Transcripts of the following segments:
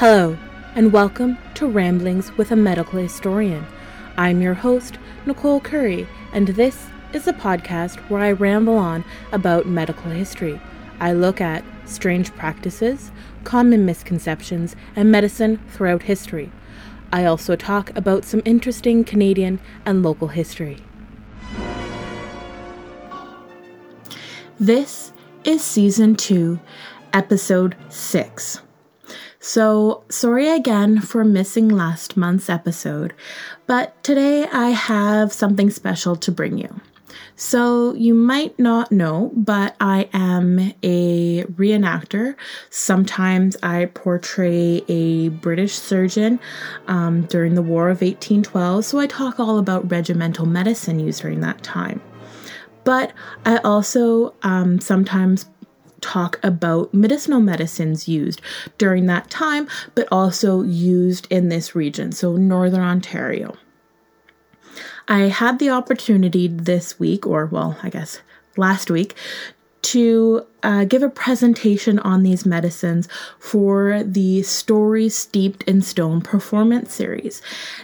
Hello, and welcome to Ramblings with a Medical Historian. I'm your host, Nicole Curry, and this is a podcast where I ramble on about medical history. I look at strange practices, common misconceptions, and medicine throughout history. I also talk about some interesting Canadian and local history. This is season 2, episode 6. So, sorry again for missing last month's episode, but today I have something special to bring you. So, you might not know, but I am a reenactor. Sometimes I portray a British surgeon um, during the War of 1812, so I talk all about regimental medicine used during that time. But I also um, sometimes talk about medicinal medicines used during that time, but also used in this region, so Northern Ontario. I had the opportunity this week, or well, I guess last week, to uh, give a presentation on these medicines for the Stories Steeped in Stone performance series.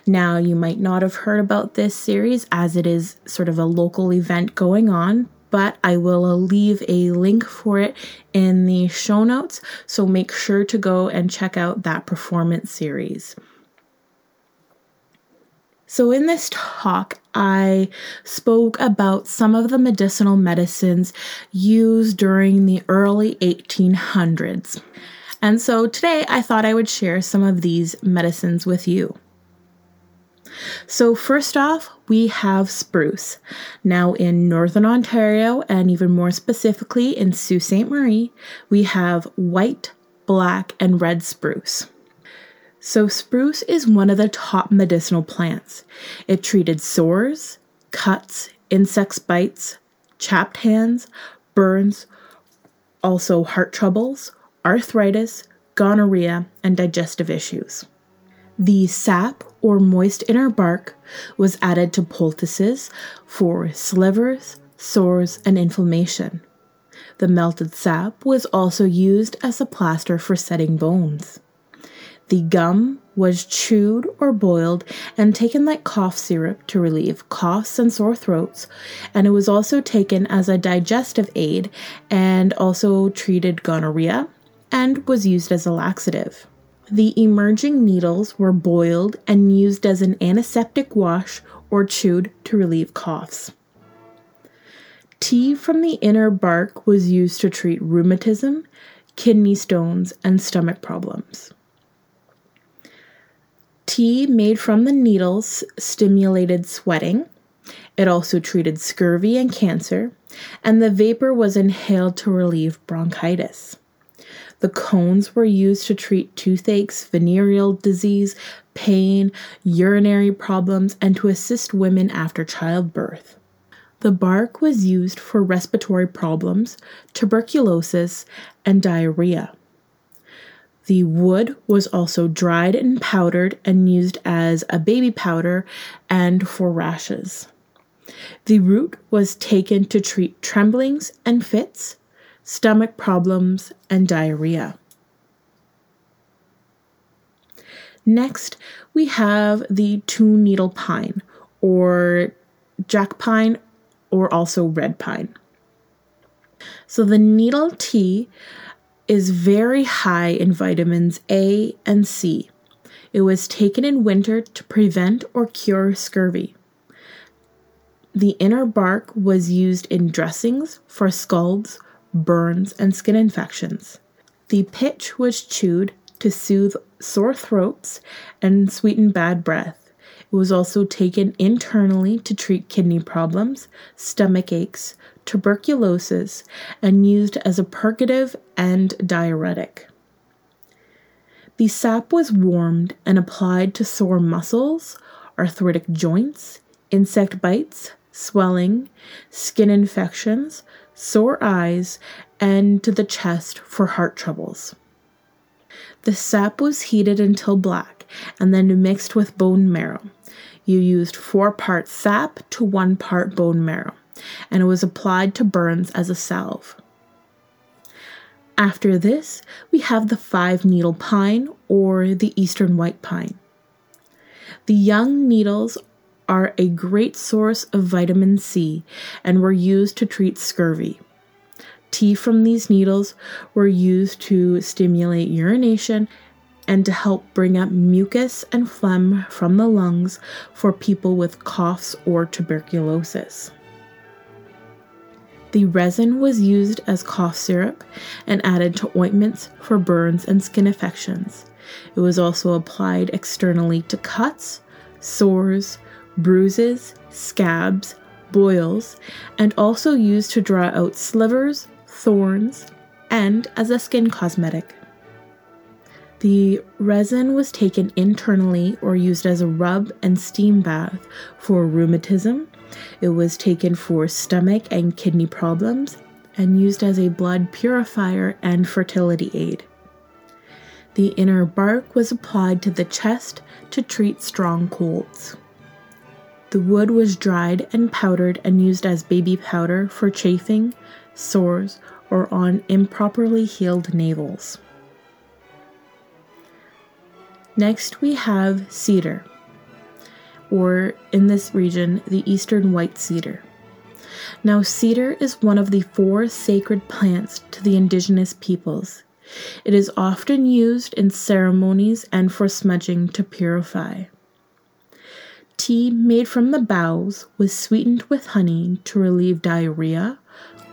Now, you might not have heard about this series as it is sort of a local event going on, but I will uh, leave a link for it in the show notes. So make sure to go and check out that performance series. So, in this talk, I spoke about some of the medicinal medicines used during the early 1800s. And so today I thought I would share some of these medicines with you. So, first off, we have spruce. Now, in Northern Ontario, and even more specifically in Sault Ste. Marie, we have white, black, and red spruce. So, spruce is one of the top medicinal plants. It treated sores, cuts, insects bites, chapped hands, burns, also heart troubles, arthritis, gonorrhea, and digestive issues. The sap or moist inner bark was added to poultices for slivers, sores, and inflammation. The melted sap was also used as a plaster for setting bones. The gum was chewed or boiled and taken like cough syrup to relieve coughs and sore throats, and it was also taken as a digestive aid and also treated gonorrhea and was used as a laxative. The emerging needles were boiled and used as an antiseptic wash or chewed to relieve coughs. Tea from the inner bark was used to treat rheumatism, kidney stones, and stomach problems. Tea made from the needles stimulated sweating. It also treated scurvy and cancer, and the vapor was inhaled to relieve bronchitis. The cones were used to treat toothaches, venereal disease, pain, urinary problems, and to assist women after childbirth. The bark was used for respiratory problems, tuberculosis, and diarrhea. The wood was also dried and powdered and used as a baby powder and for rashes. The root was taken to treat tremblings and fits, stomach problems, and diarrhea. Next, we have the two needle pine, or jack pine, or also red pine. So, the needle tea is very high in vitamins A and C. It was taken in winter to prevent or cure scurvy. The inner bark was used in dressings for scalds, burns, and skin infections. The pitch was chewed to soothe sore throats and sweeten bad breath. It was also taken internally to treat kidney problems, stomach aches, tuberculosis, and used as a purgative and diuretic. The sap was warmed and applied to sore muscles, arthritic joints, insect bites, swelling, skin infections, sore eyes, and to the chest for heart troubles. The sap was heated until black and then mixed with bone marrow. You used four parts sap to one part bone marrow, and it was applied to burns as a salve. After this, we have the five needle pine or the eastern white pine. The young needles are a great source of vitamin C and were used to treat scurvy. Tea from these needles were used to stimulate urination and to help bring up mucus and phlegm from the lungs for people with coughs or tuberculosis. The resin was used as cough syrup and added to ointments for burns and skin infections. It was also applied externally to cuts, sores, bruises, scabs, boils, and also used to draw out slivers, thorns, and as a skin cosmetic. The resin was taken internally or used as a rub and steam bath for rheumatism. It was taken for stomach and kidney problems and used as a blood purifier and fertility aid. The inner bark was applied to the chest to treat strong colds. The wood was dried and powdered and used as baby powder for chafing, sores, or on improperly healed navels. Next, we have cedar, or in this region, the eastern white cedar. Now, cedar is one of the four sacred plants to the indigenous peoples. It is often used in ceremonies and for smudging to purify. Tea made from the boughs was sweetened with honey to relieve diarrhea,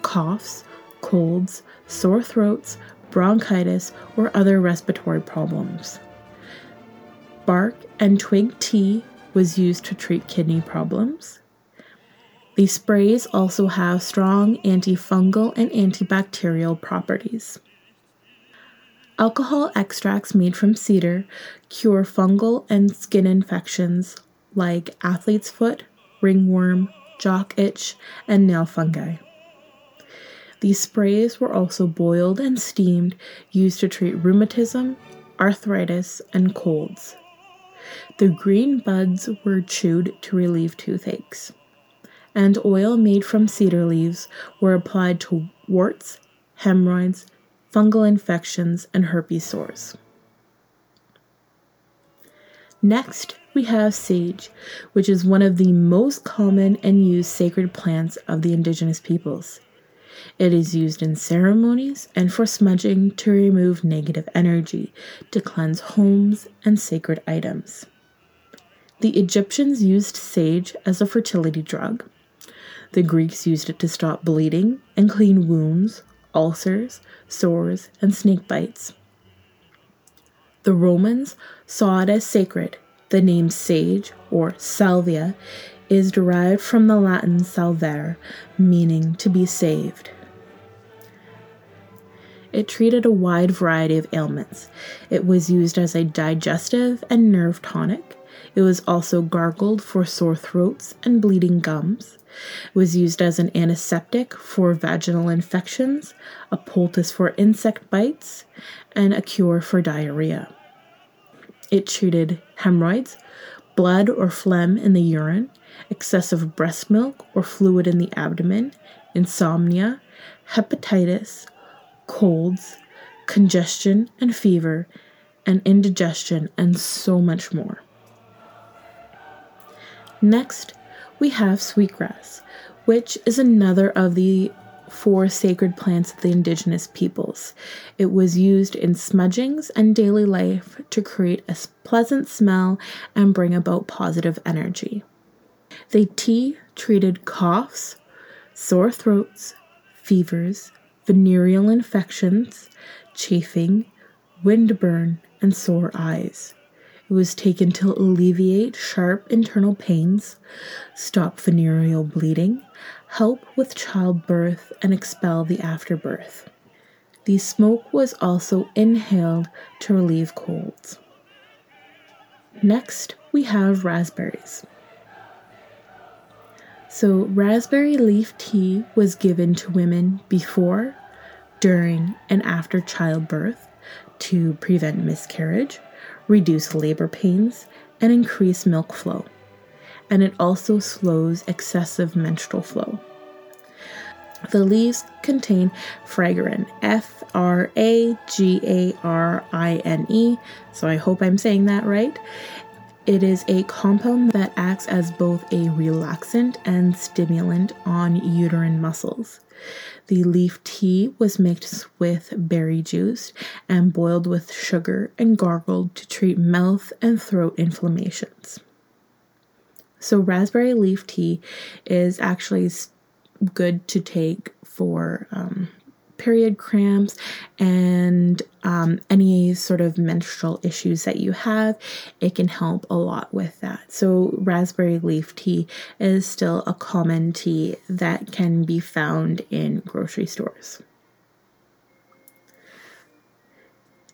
coughs, colds, sore throats, bronchitis, or other respiratory problems. Bark and twig tea was used to treat kidney problems. These sprays also have strong antifungal and antibacterial properties. Alcohol extracts made from cedar cure fungal and skin infections like athlete's foot, ringworm, jock itch, and nail fungi. These sprays were also boiled and steamed, used to treat rheumatism, arthritis, and colds. The green buds were chewed to relieve toothaches, and oil made from cedar leaves were applied to warts, hemorrhoids, fungal infections, and herpes sores. Next, we have sage, which is one of the most common and used sacred plants of the indigenous peoples. It is used in ceremonies and for smudging to remove negative energy, to cleanse homes and sacred items. The Egyptians used sage as a fertility drug. The Greeks used it to stop bleeding and clean wounds, ulcers, sores, and snake bites. The Romans saw it as sacred the name sage or salvia is derived from the Latin salvare, meaning to be saved. It treated a wide variety of ailments. It was used as a digestive and nerve tonic. It was also gargled for sore throats and bleeding gums. It was used as an antiseptic for vaginal infections, a poultice for insect bites, and a cure for diarrhea. It treated hemorrhoids, blood or phlegm in the urine, excessive breast milk or fluid in the abdomen, insomnia, hepatitis, colds, congestion and fever, and indigestion, and so much more. Next, we have sweetgrass, which is another of the four sacred plants of the indigenous peoples. It was used in smudgings and daily life to create a pleasant smell and bring about positive energy. The tea treated coughs, sore throats, fevers, venereal infections, chafing, windburn, and sore eyes. It was taken to alleviate sharp internal pains, stop venereal bleeding, help with childbirth, and expel the afterbirth. The smoke was also inhaled to relieve colds. Next, we have raspberries. So, raspberry leaf tea was given to women before, during, and after childbirth to prevent miscarriage, reduce labor pains, and increase milk flow and it also slows excessive menstrual flow. The leaves contain fragarine, F R A G A R I N E, so I hope I'm saying that right. It is a compound that acts as both a relaxant and stimulant on uterine muscles. The leaf tea was mixed with berry juice and boiled with sugar and gargled to treat mouth and throat inflammations. So, raspberry leaf tea is actually good to take for um, period cramps and um, any sort of menstrual issues that you have, it can help a lot with that. So, raspberry leaf tea is still a common tea that can be found in grocery stores.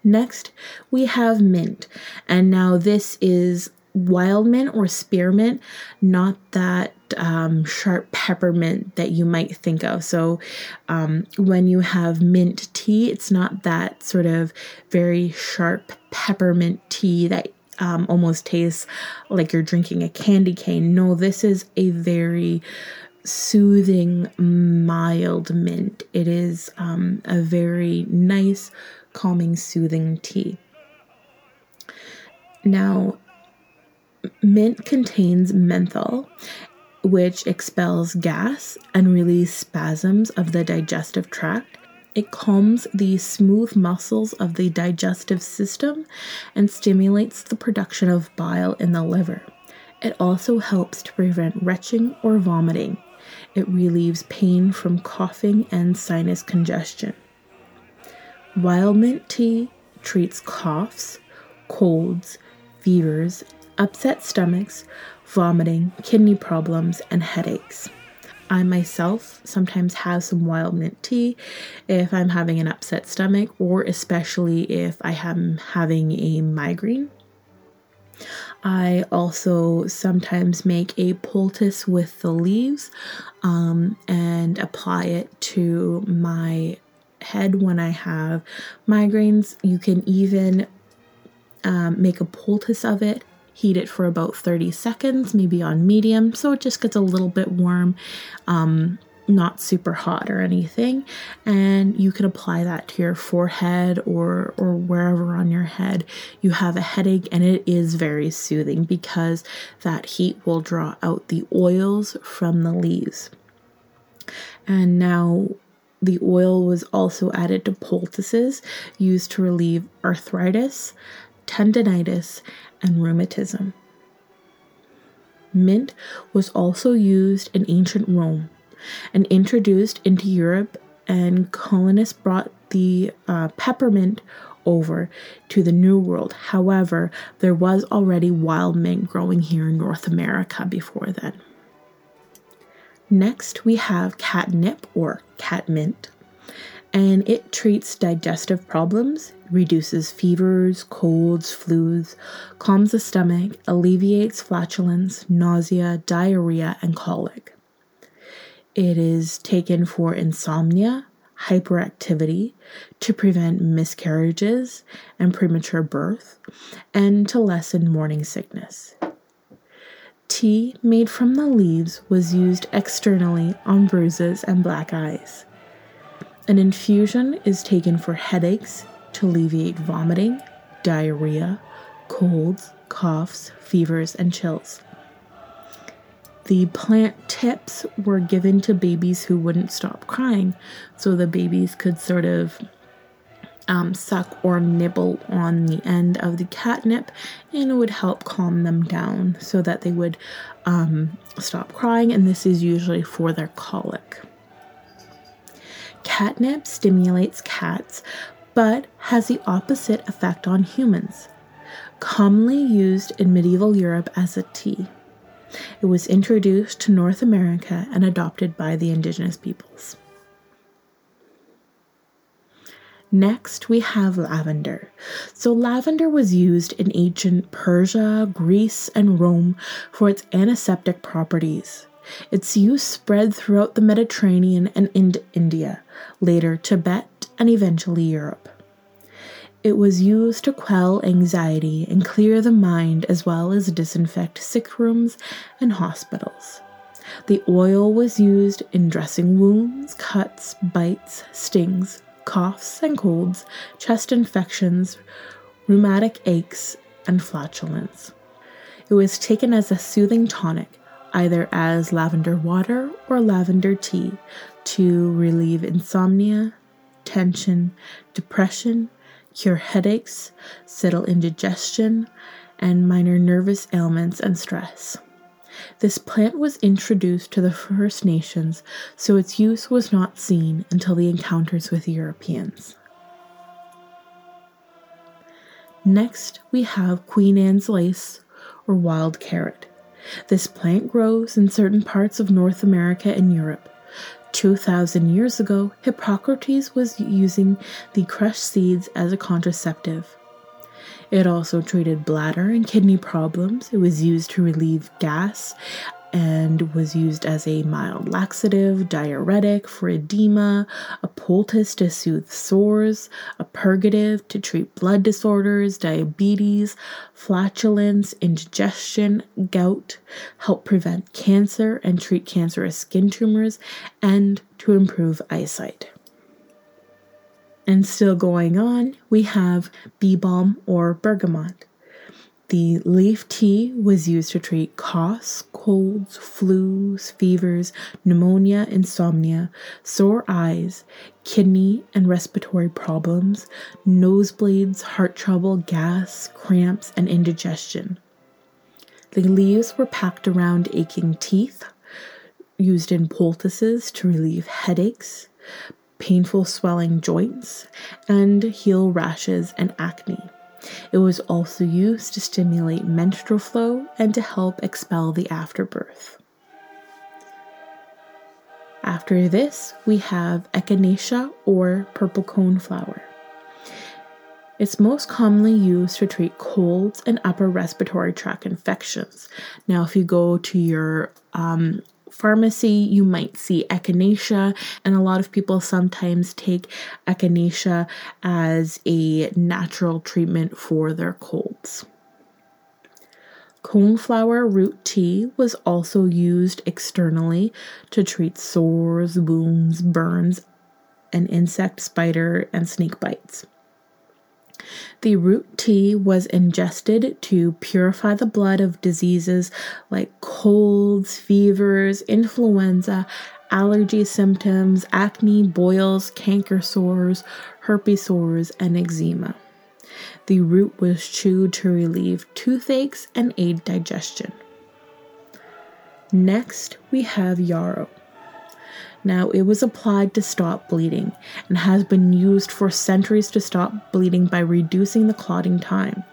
Next, we have mint, and now this is wild mint or spearmint, not that um, sharp peppermint that you might think of. So, um, when you have mint tea, it's not that sort of very sharp peppermint tea that um, almost tastes like you're drinking a candy cane. No, this is a very soothing, mild mint. It is um, a very nice, calming, soothing tea. Now, mint contains menthol, which expels gas and relieves spasms of the digestive tract. It calms the smooth muscles of the digestive system and stimulates the production of bile in the liver. It also helps to prevent retching or vomiting. It relieves pain from coughing and sinus congestion. Wild mint tea treats coughs, colds, fevers, upset stomachs, vomiting, kidney problems, and headaches. I myself sometimes have some wild mint tea if I'm having an upset stomach, or especially if I am having a migraine. I also sometimes make a poultice with the leaves um, and apply it to my head when I have migraines. You can even um, make a poultice of it heat it for about 30 seconds, maybe on medium, so it just gets a little bit warm, um, not super hot or anything. And you can apply that to your forehead or or wherever on your head you have a headache, and it is very soothing because that heat will draw out the oils from the leaves. And now the oil was also added to poultices used to relieve arthritis, tendonitis, and rheumatism. Mint was also used in ancient Rome and introduced into Europe, and colonists brought the uh, peppermint over to the New World. However, there was already wild mint growing here in North America before then. Next, we have catnip or catmint and it treats digestive problems, reduces fevers, colds, flus, calms the stomach, alleviates flatulence, nausea, diarrhea, and colic. It is taken for insomnia, hyperactivity, to prevent miscarriages and premature birth, and to lessen morning sickness. Tea made from the leaves was used externally on bruises and black eyes. An infusion is taken for headaches to alleviate vomiting, diarrhea, colds, coughs, fevers, and chills. The plant tips were given to babies who wouldn't stop crying, so the babies could sort of um, suck or nibble on the end of the catnip and it would help calm them down so that they would um, stop crying. And this is usually for their colic. Catnip stimulates cats but has the opposite effect on humans. Commonly used in medieval Europe as a tea, it was introduced to North America and adopted by the indigenous peoples. Next, we have lavender. So, lavender was used in ancient Persia, Greece, and Rome for its antiseptic properties. Its use spread throughout the Mediterranean and into India, later Tibet, and eventually Europe. It was used to quell anxiety and clear the mind as well as disinfect sick rooms and hospitals. The oil was used in dressing wounds, cuts, bites, stings, coughs and colds, chest infections, rheumatic aches, and flatulence. It was taken as a soothing tonic, either as lavender water or lavender tea, to relieve insomnia, tension, depression, cure headaches, settle indigestion, and minor nervous ailments and stress. This plant was introduced to the First Nations, so its use was not seen until the encounters with Europeans. Next, we have Queen Anne's lace or wild carrot. This plant grows in certain parts of North America and Europe. 2,000 years ago, Hippocrates was using the crushed seeds as a contraceptive. It also treated bladder and kidney problems. It was used to relieve gas and was used as a mild laxative, diuretic for edema, a poultice to soothe sores, a purgative to treat blood disorders, diabetes, flatulence, indigestion, gout, help prevent cancer and treat cancerous skin tumors, and to improve eyesight. And still going on, we have bee balm or bergamot. The leaf tea was used to treat coughs, colds, flus, fevers, pneumonia, insomnia, sore eyes, kidney and respiratory problems, nosebleeds, heart trouble, gas, cramps, and indigestion. The leaves were packed around aching teeth, used in poultices to relieve headaches, painful swelling joints, and heal rashes and acne. It was also used to stimulate menstrual flow and to help expel the afterbirth. After this, we have echinacea or purple cone flower. It's most commonly used to treat colds and upper respiratory tract infections. Now, if you go to your um, pharmacy, you might see echinacea, and a lot of people sometimes take echinacea as a natural treatment for their colds. Coneflower root tea was also used externally to treat sores, wounds, burns, and insect, spider, and snake bites. The root tea was ingested to purify the blood of diseases like colds, fevers, influenza, allergy symptoms, acne, boils, canker sores, herpes sores, and eczema. The root was chewed to relieve toothaches and aid digestion. Next, we have yarrow. Now, it was applied to stop bleeding and has been used for centuries to stop bleeding by reducing the clotting time.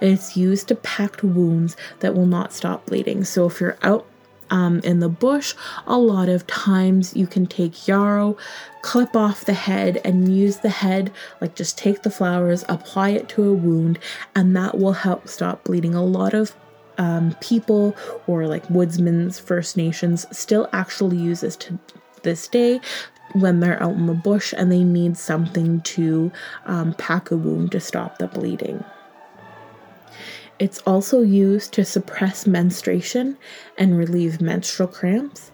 It's used to pack wounds that will not stop bleeding. So, if you're out um, in the bush, a lot of times you can take yarrow, clip off the head, and use the head, like just take the flowers, apply it to a wound, and that will help stop bleeding. A lot of um, people or like woodsmen's First Nations still actually use this to this day when they're out in the bush and they need something to um, pack a wound to stop the bleeding. It's also used to suppress menstruation and relieve menstrual cramps.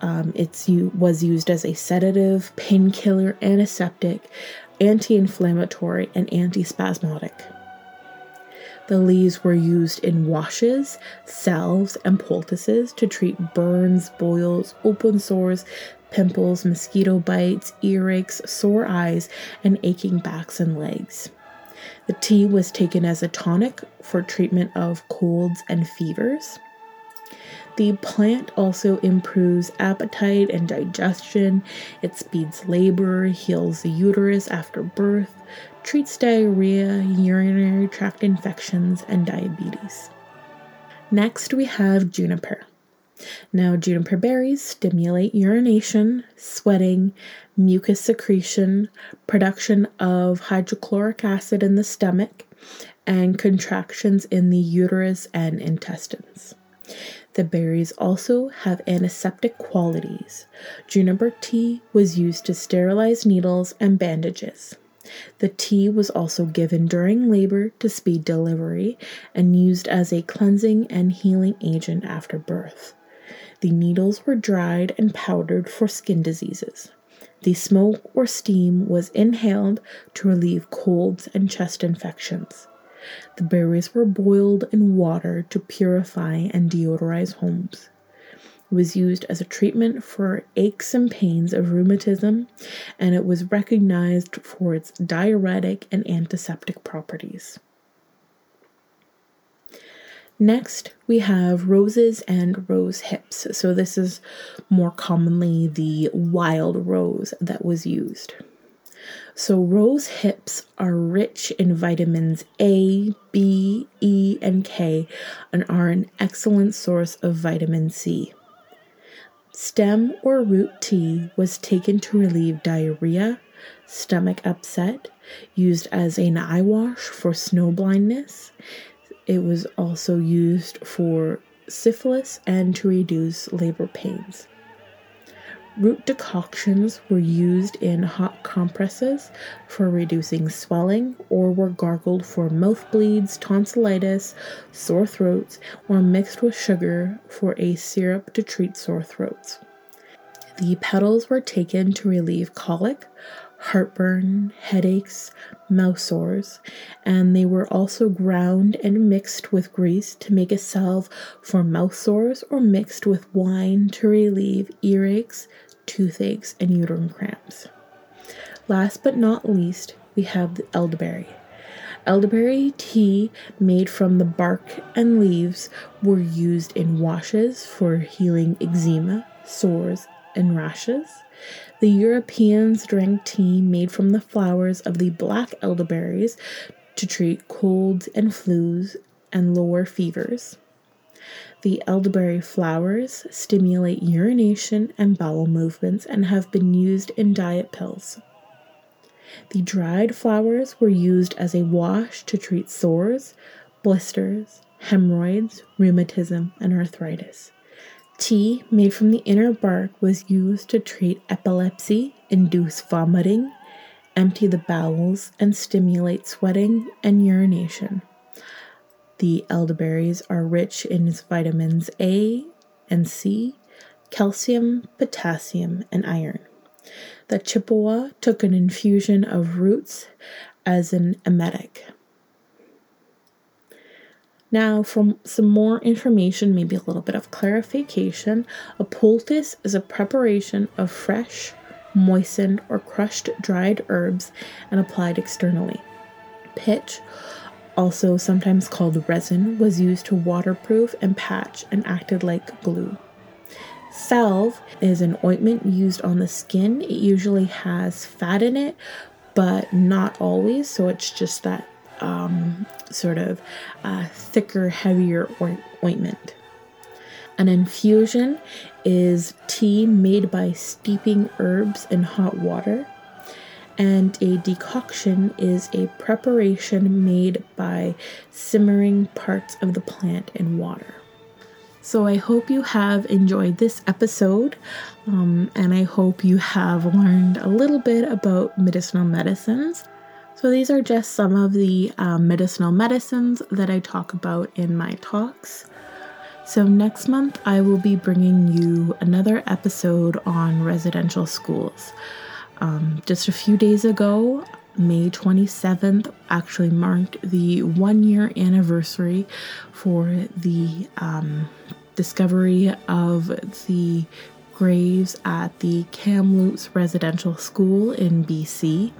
Um, it's was used as a sedative, painkiller, antiseptic, anti-inflammatory, and antispasmodic. The leaves were used in washes, salves, and poultices to treat burns, boils, open sores, pimples, mosquito bites, earaches, sore eyes, and aching backs and legs. The tea was taken as a tonic for treatment of colds and fevers. The plant also improves appetite and digestion. It speeds labor, heals the uterus after birth, treats diarrhea, urinary tract infections, and diabetes. Next, we have juniper. Now, juniper berries stimulate urination, sweating, mucus secretion, production of hydrochloric acid in the stomach, and contractions in the uterus and intestines. The berries also have antiseptic qualities. Juniper tea was used to sterilize needles and bandages. The tea was also given during labor to speed delivery and used as a cleansing and healing agent after birth. The needles were dried and powdered for skin diseases. The smoke or steam was inhaled to relieve colds and chest infections. The berries were boiled in water to purify and deodorize homes. It was used as a treatment for aches and pains of rheumatism, and it was recognized for its diuretic and antiseptic properties. Next, we have roses and rose hips. So, this is more commonly the wild rose that was used. So, rose hips are rich in vitamins A, B, E, and K and are an excellent source of vitamin C. Stem or root tea was taken to relieve diarrhea, stomach upset, used as an eye wash for snow blindness. It was also used for syphilis and to reduce labor pains. Root decoctions were used in hot compresses for reducing swelling or were gargled for mouth bleeds, tonsillitis, sore throats, or mixed with sugar for a syrup to treat sore throats. The petals were taken to relieve colic, heartburn, headaches, mouth sores, and they were also ground and mixed with grease to make a salve for mouth sores or mixed with wine to relieve earaches, toothaches, and uterine cramps. Last but not least, we have the elderberry. Elderberry tea made from the bark and leaves were used in washes for healing eczema, sores, and rashes. The Europeans drank tea made from the flowers of the black elderberries to treat colds and flus and lower fevers. The elderberry flowers stimulate urination and bowel movements and have been used in diet pills. The dried flowers were used as a wash to treat sores, blisters, hemorrhoids, rheumatism, and arthritis. Tea made from the inner bark was used to treat epilepsy, induce vomiting, empty the bowels, and stimulate sweating and urination. The elderberries are rich in vitamins A and C, calcium, potassium, and iron. The Chippewa took an infusion of roots as an emetic. Now, for some more information, maybe a little bit of clarification, a poultice is a preparation of fresh, moistened, or crushed dried herbs and applied externally. Pitch also sometimes called resin, was used to waterproof and patch and acted like glue. Salve is an ointment used on the skin. It usually has fat in it, but not always, so it's just that um, sort of uh, thicker, heavier ointment. An infusion is tea made by steeping herbs in hot water and a decoction is a preparation made by simmering parts of the plant in water. So, I hope you have enjoyed this episode, um, and I hope you have learned a little bit about medicinal medicines. So, these are just some of the um, medicinal medicines that I talk about in my talks. So, next month, I will be bringing you another episode on residential schools. Um, just a few days ago, May 27th actually marked the one year anniversary for the um, discovery of the graves at the Kamloops Residential School in BC.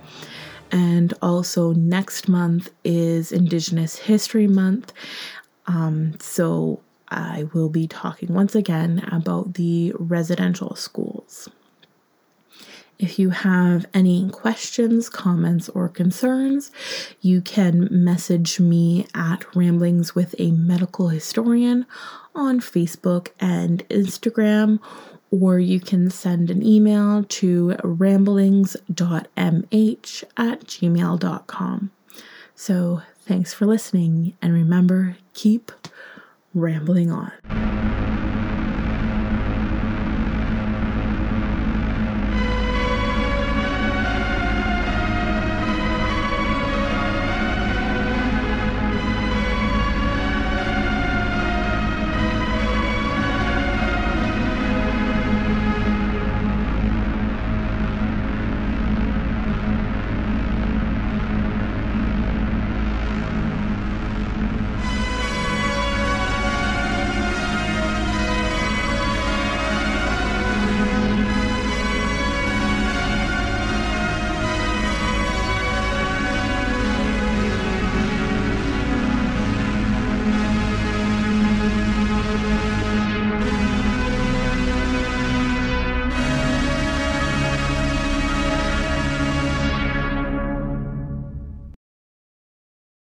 And also, next month is Indigenous History Month. Um, so, I will be talking once again about the residential schools. If you have any questions, comments, or concerns, you can message me at Ramblings with a Medical Historian on Facebook and Instagram, or you can send an email to ramblings.mh at gmail.com. So, thanks for listening, and remember, keep rambling on.